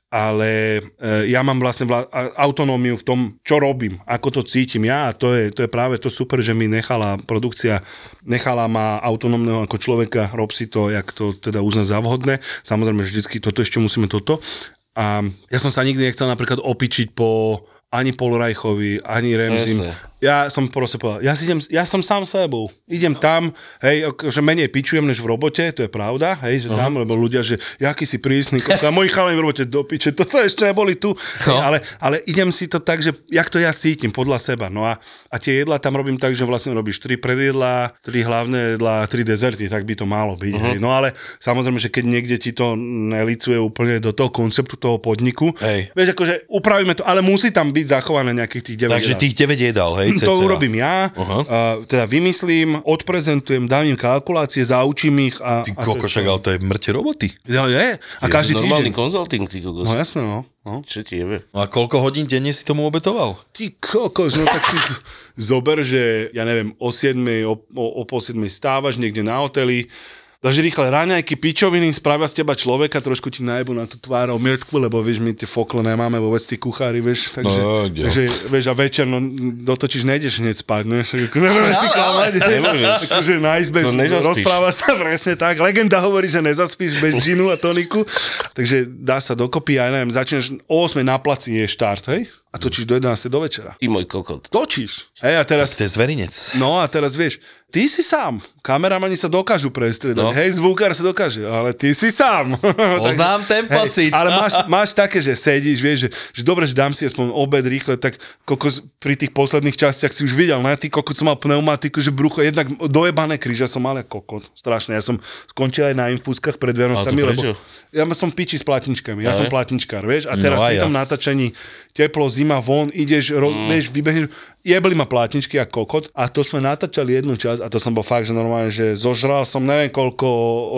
ale ja mám vlastne vla, autonómiu v tom, čo robím, ako to cítim ja a to je, to je práve to super, že mi nechala produkcia, nechala ma autonómneho ako človeka, rob si to, jak to teda uzná za vhodné. Samozrejme, že vždycky toto ešte musíme toto. A ja som sa nikdy nechcel napríklad opičiť po ani Polrajchovi, ani Remzim. Ja som proste povedal, ja, si idem, ja som sám sebou. Idem tam, hej, že menej pičujem než v robote, to je pravda, hej, že tam, lebo ľudia, že jaký si prísny, a moji chalani v robote do piče, toto ešte neboli tu, No. no. ale, ale idem si to tak, že jak to ja cítim podľa seba. No a, a tie jedlá tam robím tak, že vlastne robíš tri predjedlá, tri hlavné jedlá, tri dezerty, tak by to malo byť. Uh-huh. Hej. No ale samozrejme, že keď niekde ti to nelicuje úplne do toho konceptu toho podniku, Hej. vieš, akože upravíme to, ale musí tam byť zachované nejakých tých 9 Takže jedál. tých 9 jedál, hej, To cca. urobím ja, uh, teda vymyslím, odprezentujem, dám im kalkulácie, zaučím ich a... Ty a koko, však, ale to je mŕte roboty. Ja, je. A Je každý to normálny týždeň. konzulting, ty kokos. No jasné, no. no. Čo ti jebe? No a koľko hodín denne si tomu obetoval? Ty kokos, no tak si z- zober, že ja neviem, o 7, o, o, o pol 7 stávaš niekde na hoteli, dáš rýchle raňajky, pičoviny, spravia z teba človeka, trošku ti najebu na tú tvár omietku, lebo vieš, my tie fokle nemáme vo veci kuchári, vieš, takže, No, takže vieš, a večer, no, dotočíš, nejdeš hneď spať, no, ako, neviem si klamať, akože na izbe, rozpráva sa presne tak, legenda hovorí, že nezaspíš bez džinu a toniku, takže dá sa dokopy, ja neviem, začneš o 8 na placi je štart, hej, a točíš do 11 do večera. Ty môj kokot. Točíš. Hej, a teraz, To je zverinec. no a teraz vieš, ty si sám. Kameramani sa dokážu prestriedať. No. Hej, zvukár sa dokáže, ale ty si sám. Poznám ten pocit. ale máš, máš také, že sedíš, vieš, že, že dobre, že dám si aspoň obed rýchle, tak kokos, pri tých posledných častiach si už videl, ne? Ty kokot som mal pneumatiku, že brucho, jednak dojebané kríža som mal ako kokot. Strašne. Ja som skončil aj na infúzkach pred Vianocami, lebo ja som piči s platničkami, ja Aj? som platničkár, vieš, a teraz No pri ja. tom natáčaní teplo, zima, von, ideš, ro, mm. vieš, vybehneš, jebli ma plátničky a kokot a to sme natáčali jednu časť a to som bol fakt, že normálne, že zožral som neviem koľko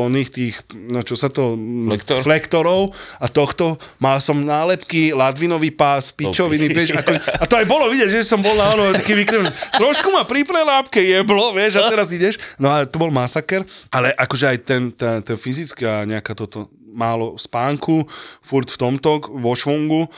oných tých, no čo sa to, Flektor? flektorov a tohto, mal som nálepky, ladvinový pás, pičoviny, vieš, ako, a to aj bolo vidieť, že som bol na ono taký vykrivený. Trošku ma pri prelápke jeblo, vieš, a teraz ideš. No a to bol masaker, ale akože aj ten, ten, ten fyzická nejaká toto málo spánku, furt v tomto, vo švungu,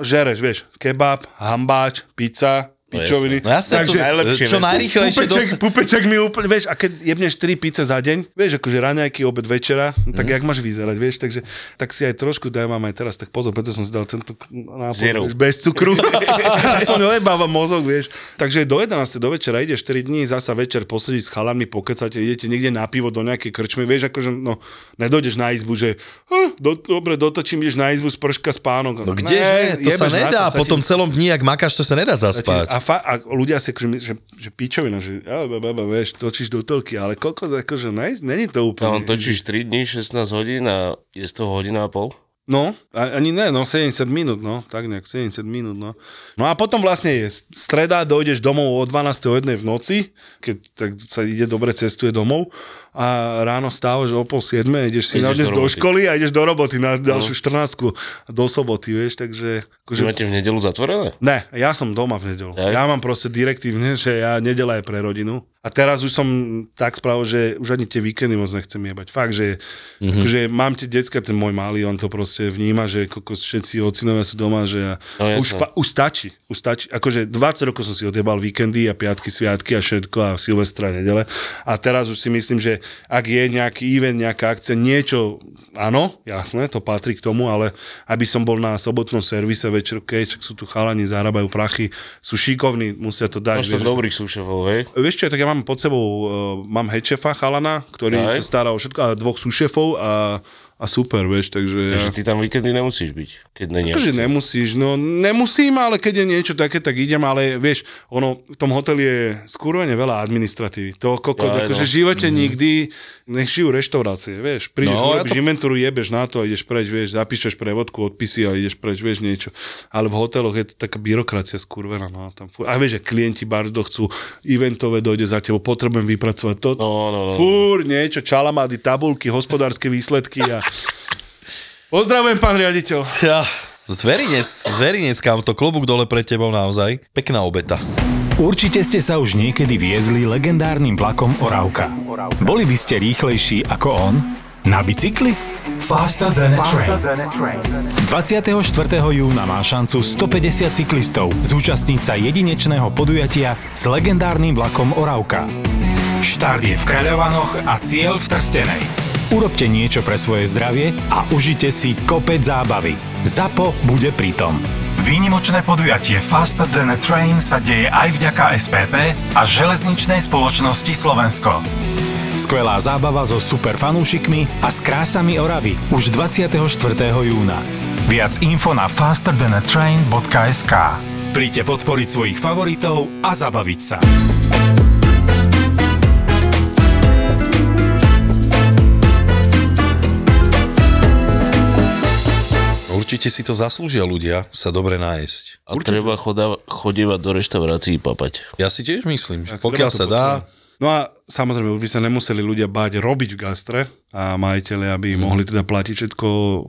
žereš, vieš, kebab, hambáč, pizza, pičoviny. No jasne, to, najlepšie čo najrýchlejšie Pupeček, dos- pupeček mi úplne, vieš, a keď jebneš 3 pizze za deň, vieš, akože raňajky, obed, večera, tak jak máš vyzerať, vieš, takže tak si aj trošku mám aj teraz tak pozor, preto som si dal tento nápoj, vieš, bez cukru, aspoň ojebávam mozog, vieš, takže do 11. do večera ideš 4 dní, zasa večer posedíš s chalami, pokecate, idete niekde na pivo do nejakej krčmy, vieš, akože, no, nedojdeš na izbu, že hm, do, dobre, dotočím, ideš na izbu, sprška spánok. No kdeže, to sa nedá, sa ti- po tom celom dni, ak makáš, to sa nedá zaspať. a, fa- a ľudia si akože, že, že pičovina, že ja, ba, ba, ba, vieš, točíš do telky, ale kokos, akože ne, není to úplne. on točíš 3 dní, 16 hodín a je z toho hodina a pol? No, ani ne, no 70 minút, no, tak nejak 70 minút, no. No a potom vlastne je streda, dojdeš domov o 12. o 1 v noci, keď tak sa ide dobre, cestuje domov a ráno stávaš o pol 7, ideš si Ideš do do, školy a ideš do roboty na ďalšiu 14 do soboty, vieš, takže Že máte v nedelu zatvorené? Ne, ja som doma v nedelu. Hej. Ja mám proste direktívne, že ja nedela je pre rodinu. A teraz už som tak spravil, že už ani tie víkendy moc nechcem jebať. Fakt, že, Mhm. mm-hmm. že mám tie decka, ten môj malý, on to proste vníma, že kokos, všetci ocinovia sú doma, že ja, No, už, fa- už stačí. Už stačí. Akože 20 rokov som si odjebal víkendy a piatky, sviatky a všetko a Silvestra, nedele. A teraz už si myslím, že ak je nejaký event, nejaká akcia, niečo, áno, jasné, to patrí k tomu, ale aby som bol na sobotnom servise večer, keď sú tu chalani, zarábajú prachy, sú šikovní, musia to dať. Máš vieš. dobrých súšefov, hej? Vieš čo, tak ja mám pod sebou, uh, mám headchefa chalana, ktorý Aj. sa stará o všetko, a dvoch súšefov a, a super, vieš, takže... Takže Ja... ty tam víkendy nemusíš byť, keď není akcia. nemusíš, no nemusím, ale keď je niečo také, tak idem, ale vieš, ono, v tom hoteli je skurvene veľa administratívy. To koko, Aj, akože no. živote nikdy, nech žijú reštaurácie, vieš, prídeš, No, no, ja to- inventúru, jebeš na to a ideš preč, vieš, zapíšeš prevodku, odpisy a ideš preč, vieš, niečo. Ale v hoteloch je to taká byrokracia skurvená, no, tam fú... A vieš, že klienti bardo chcú eventové, dojde za tebou, potrebujem vypracovať to. No, no, no. Fúr, niečo, čalamády, tabulky, hospodárske výsledky a... Pozdravujem, pán riaditeľ. Ja, zverinec, zverinec, kam to klobúk dole pre tebou naozaj. Pekná obeta. Určite ste sa už niekedy viezli legendárnym vlakom Oravka. Boli by ste rýchlejší ako on? Na bicykli? Faster than a train. 24. júna má šancu 150 cyklistov zúčastniť sa jedinečného podujatia s legendárnym vlakom Oravka. Štart je v Kráľovanoch a cieľ v Trstenej. Urobte niečo pre svoje zdravie a užite si kopec zábavy. ZAPO bude pritom. Výnimočné podujatie Faster than a Train sa deje aj vďaka SPP a železničnej spoločnosti Slovensko. Skvelá zábava so super fanúšikmi a s krásami Oravy už 24. júna. Viac info na fasterthanatrain.sk Príďte podporiť svojich favoritov a zabaviť sa. Určite si to zaslúžia ľudia sa dobre nájsť. A treba choda, chodievať do reštaurácií papať. Ja si tiež myslím, Tak pokiaľ sa dá, No a samozrejme, by sa nemuseli ľudia báť robiť v gastre a majiteľe, aby mm. mohli teda platiť všetko.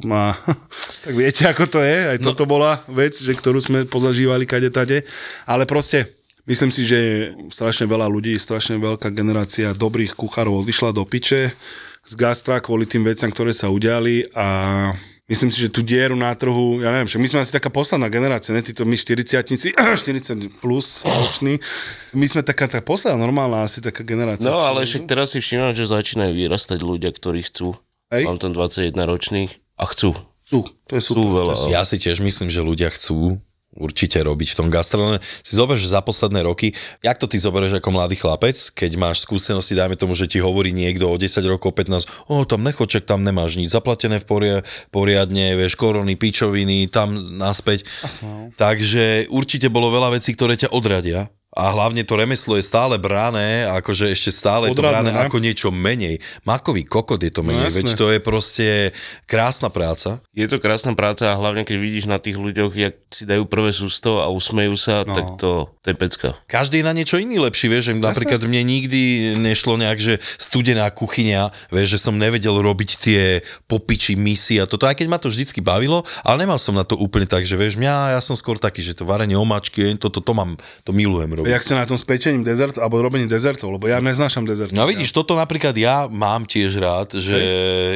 A, tak viete, ako to je. Aj toto bola vec, že, ktorú sme pozažívali kade tade. Ale proste, myslím si, že strašne veľa ľudí, strašne veľká generácia dobrých kuchárov odišla do piče z gastra kvôli tým veciam, ktoré sa udiali a Myslím si, že tú dieru na trhu, ja neviem, však my sme asi taká posledná generácia, ne, títo my 40 40 plus roční, my sme taká tá posledná normálna asi taká generácia. No, ale však teraz si všímam, že začínajú vyrastať ľudia, ktorí chcú. Hej. Mám ten 21 ročný a chcú. Sú, to je super. veľa. ja si tiež myslím, že ľudia chcú určite robiť v tom gastronóme. Si zober, že za posledné roky, jak to ty zoberieš ako mladý chlapec, keď máš skúsenosti, dajme tomu, že ti hovorí niekto o 10 rokov, 15, o tam nechoček, tam nemáš nič zaplatené v poria, poriadne, vieš, korony, pičoviny, tam naspäť. Takže určite bolo veľa vecí, ktoré ťa odradia. A hlavne to remeslo je stále brané, akože ešte stále je to Odradné, brané ne? ako niečo menej. Makový kokot je to menej, No, veď to je proste krásna práca. Je to krásna práca a hlavne keď vidíš na tých ľuďoch, jak si dajú prvé sústo a usmejú sa, no. tak to, to je pecka. Každý je na niečo iný lepší, vieš, že napríklad mne nikdy nešlo nejak, že studená kuchyňa, vieš, že som nevedel robiť tie popiči, misy a toto, aj keď ma to vždycky bavilo, ale nemal som na to úplne tak, že vieš, mňa, ja som skôr taký, že to varenie omáčky, toto, to mám, to milujem robiť. Jak sa na tom s pečením dezert, alebo robením dezertov, lebo ja neznášam dezert. No vidíš, toto napríklad ja mám tiež rád, že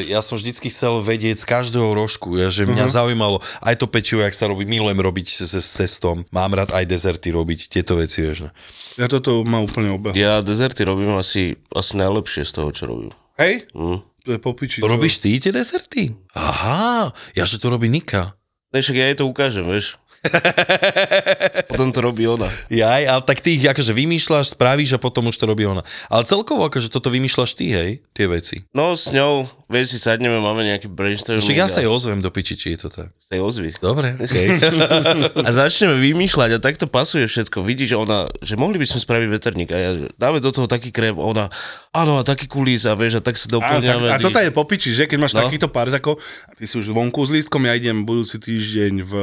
ja som vždycky chcel vedieť z každého rožku, ja, že mňa zaujímalo aj to pečivo, jak sa robí, milujem robiť s, s cestom, mám rád aj dezerty robiť, tieto veci, vieš. no. Ja toto má úplne obeh. Ja dezerty robím asi, asi najlepšie z toho, čo robím. Hej? Hm. To je popiči. Robíš ty tie dezerty? Aha, ja že to robí Nika. Ne, však ja jej to ukážem, vieš. Potom to robí ona. Jaj, ale tak ty ich akože vymýšľaš, spravíš a potom už to robí ona. Ale celkovo akože toto vymýšľaš ty, hej, tie veci. No s ňou, vieš, si sadneme, máme nejaký brainstorming. Však ja sa jej a ozvem do piči, či je to tak. sa jej ozvi. Dobre, okay. A začneme vymýšľať a takto pasuje všetko. Vidíš, že ona, že mohli by sme spraviť veterník a ja, že dáme do toho taký krém, ona, áno, a taký kulís a vieš, a tak sa tak, doplňame. a toto je popiči, že? Keď máš No. takýto parťakov, a ty si už vonku s lístkom, ja idem budúci týždeň v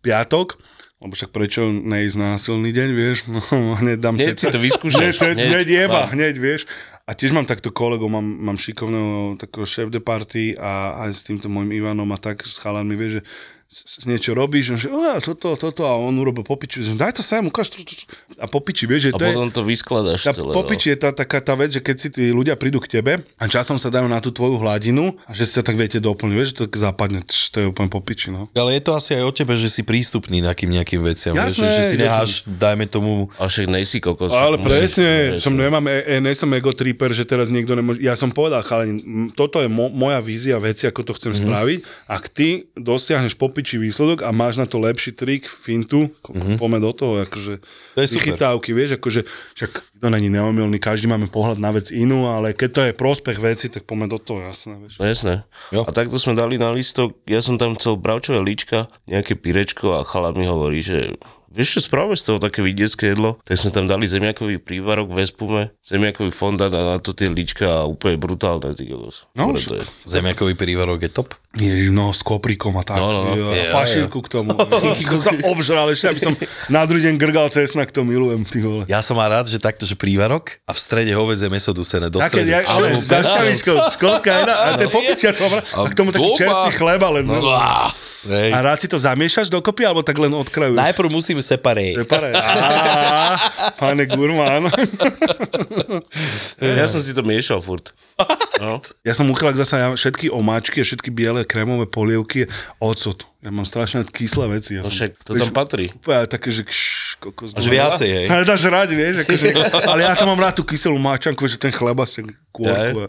piatok, lebo však prečo neísť na silný deň, vieš? No, hneď dám Hneď si to vyskúšaš. Hneď, hneď, jeba, no. hneď, vieš. A tiež mám takto kolegov, mám, mám šikovného takého šéf de party a aj s týmto môjim Ivanom a tak s chalanmi, vieš, že s- s- niečo robíš, že "Ó, toto, toto a on urobil popiči, že daj to sem, ukáž to, to, to. a popiči, vieš, že A to je, potom to vyskladaš tá celé. no. popiči je tá, taká tá vec, že keď si tí ľudia prídu k tebe a časom sa dajú na tú tvoju hladinu a že si sa tak viete doplniť, vieš, že to tak západne, tš, to je úplne popiči, no. Ale je to asi aj o tebe, že si prístupný takým nejakým veciam. vieš, Jasné, že, že si ja necháš, dajme tomu, A však nejsi kokos. Ale presne, musíš- som, nemám, e, e, ne som ego tripper, že teraz niekto nemôže... Ja som povedal, chalani, toto je mo, moja vízia veci, ako to chcem mm-hmm. spraviť. Ak ty dosiahneš popičí výsledok a máš na to lepší trik, fintu, mm-hmm. poďme do toho, akože To je super. vychytávky, vieš, akože však to není neomilný, každý máme pohľad na vec inú, ale keď to je prospech veci, tak poďme do toho, jasné, vieš. No jasné. Jo. A takto sme dali na listok, ja som tam chcel bravčové líčka, nejaké pirečko a chalán mi hovorí, že vieš čo, správame z toho také vidiecké jedlo? Tak sme tam dali zemiakový prívarok v Espume, zemiakový fondant a na to tie líčka a úplne brutálne. Ty. No, to je. zemiakový prívarok je top. Ježiš, no, s kopríkom a tak. No, no, no. Jo, a Je, fašírku k tomu. Som sa obžral, ešte aby som na druhý deň grgal cesnak, to milujem, ty vole. Ja som mal rád, že takto, že prívarok a v strede hovedzie meso dusené do Také, stredu. ja, ale s zašťavičkou, školská jedna, a to je popičia to, a k tomu taký čerstvý chleba len. No. A rád si to zamiešaš dokopy, alebo tak len odkrajuješ? Najprv musím separé. Prepare. Á, Pane gurmán. Ja som si to miešal furt. No. Ja som uchylak zasa ja všetky omáčky a všetky biele krémové polievky ocot. Ja mám strašne kyslé veci. Ja No som- však to tam patrí. Úplne také, že kš, kokos. Až viacej, hej. Sa nedá žrať, vieš, akože, ale ja to mám rád tú kyselú máčanku, že ten chleba sa kôrku.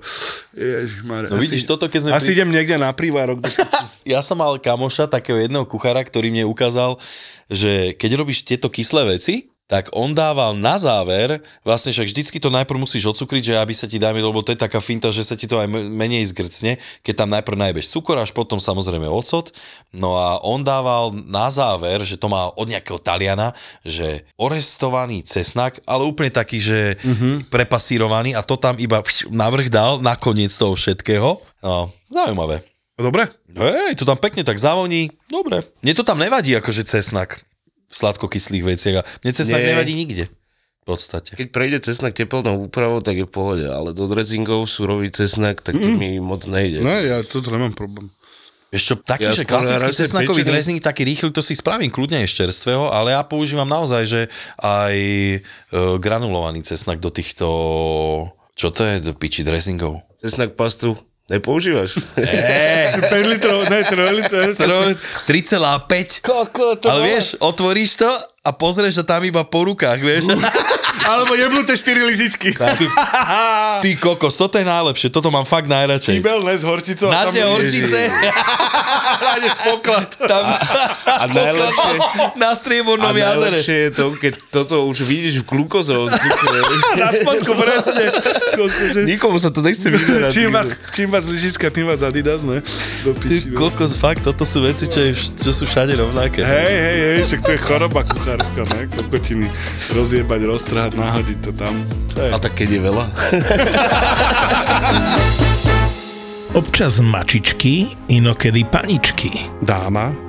Ježišmarja. No vidíš, toto keď sme Asi pri- idem niekde na prívárok. do- Ja som mal kamoša, takého jedného kuchára, ktorý mne ukázal, že keď robíš tieto kyslé veci, tak on dával na záver, vlastne však vždycky to najprv musíš odsukriť, že aby sa ti dáme, lebo to je taká finta, že sa ti to aj menej zgrcne, keď tam najprv najbeš cukor, až potom samozrejme ocot. No a on dával na záver, že to má od nejakého Taliana, že orestovaný cesnak, ale úplne taký, že mm-hmm. prepasírovaný a to tam iba navrh dal na koniec toho všetkého. No, zaujímavé. Dobre? Hej, to tam pekne tak zavoní. Dobre. Mne to tam nevadí akože cesnak v sladkokyslých veciach. Mne cesnak Nie. nevadí nikde. V podstate. Keď prejde cesnak teplnou úpravou, tak je v pohode, ale do dressingov surový cesnak, tak to mi moc nejde. No, ja toto nemám problém. Vieš čo, taký, Ja že klasický cesnakový pečený. dressing, taký rýchly, to si spravím kľudne aj z čerstvého, ale ja používam naozaj, že aj e, granulovaný cesnak do týchto, čo to je, do piči dressingov. Cesnak pastu nepoužívaš? 5 litrov, ne, 3 litrov. 3,5. Koko, to Ale vieš, otvoríš to a pozrieš to tam iba po rukách, vieš. Alebo jebnuté 4 lyžičky. Ty kokos, toto je najlepšie, toto mám fakt najradšej. Kýbel, ne, s horčicou. Na bol- horčice. Nájdeš poklad. Tam, A najlepšie, na striebornom a jazere. najlepšie je to, keď toto už vidíš v cukre. Na spodku, presne. Nikomu sa to nechce vyberať. Čím viac, čím viac lyžička, tým viac Adidas, ne? Do Ty piči, no. kokos, fakt, toto sú veci, čo, je, čo sú všade rovnaké. Hej, hej, hej, však to je choroba kuchárska, ne? Kokotiny rozjebať, roztrhať, nahodiť to tam. To je... A tak keď je veľa. Občas mačičky, inokedy paničky. dáma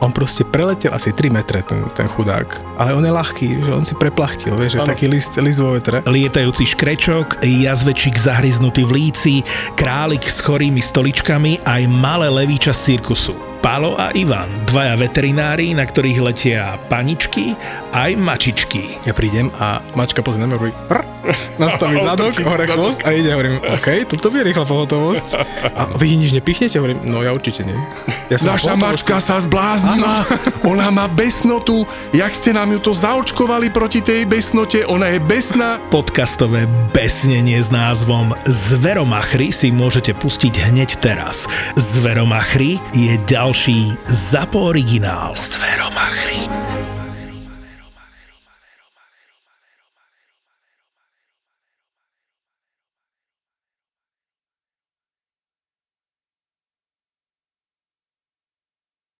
On proste preletel asi 3 metre, ten, ten chudák. Ale on je ľahký, že on si preplachtil, vieš, že taký list, list vo vetre. Lietajúci škrečok, jazvečík zahryznutý v líci, králik s chorými stoličkami aj malé levíča z cirkusu. Palo a Ivan, dvaja veterinári, na ktorých letia paničky aj mačičky. Ja prídem a mačka pozrie na mňa, nastaví zadok, hore chvost a ide, hovorím, OK, toto bude rýchla pohotovosť. A vy nič nepichnete? Hovorím, no ja určite nie. Ja som Naša mačka sa zbláznila, ona má besnotu, jak ste nám ju to zaočkovali proti tej besnote, ona je besná. Podcastové besnenie s názvom Zveromachry si môžete pustiť hneď teraz. Zveromachry je ďalší ZAPO originál. Zveromachry.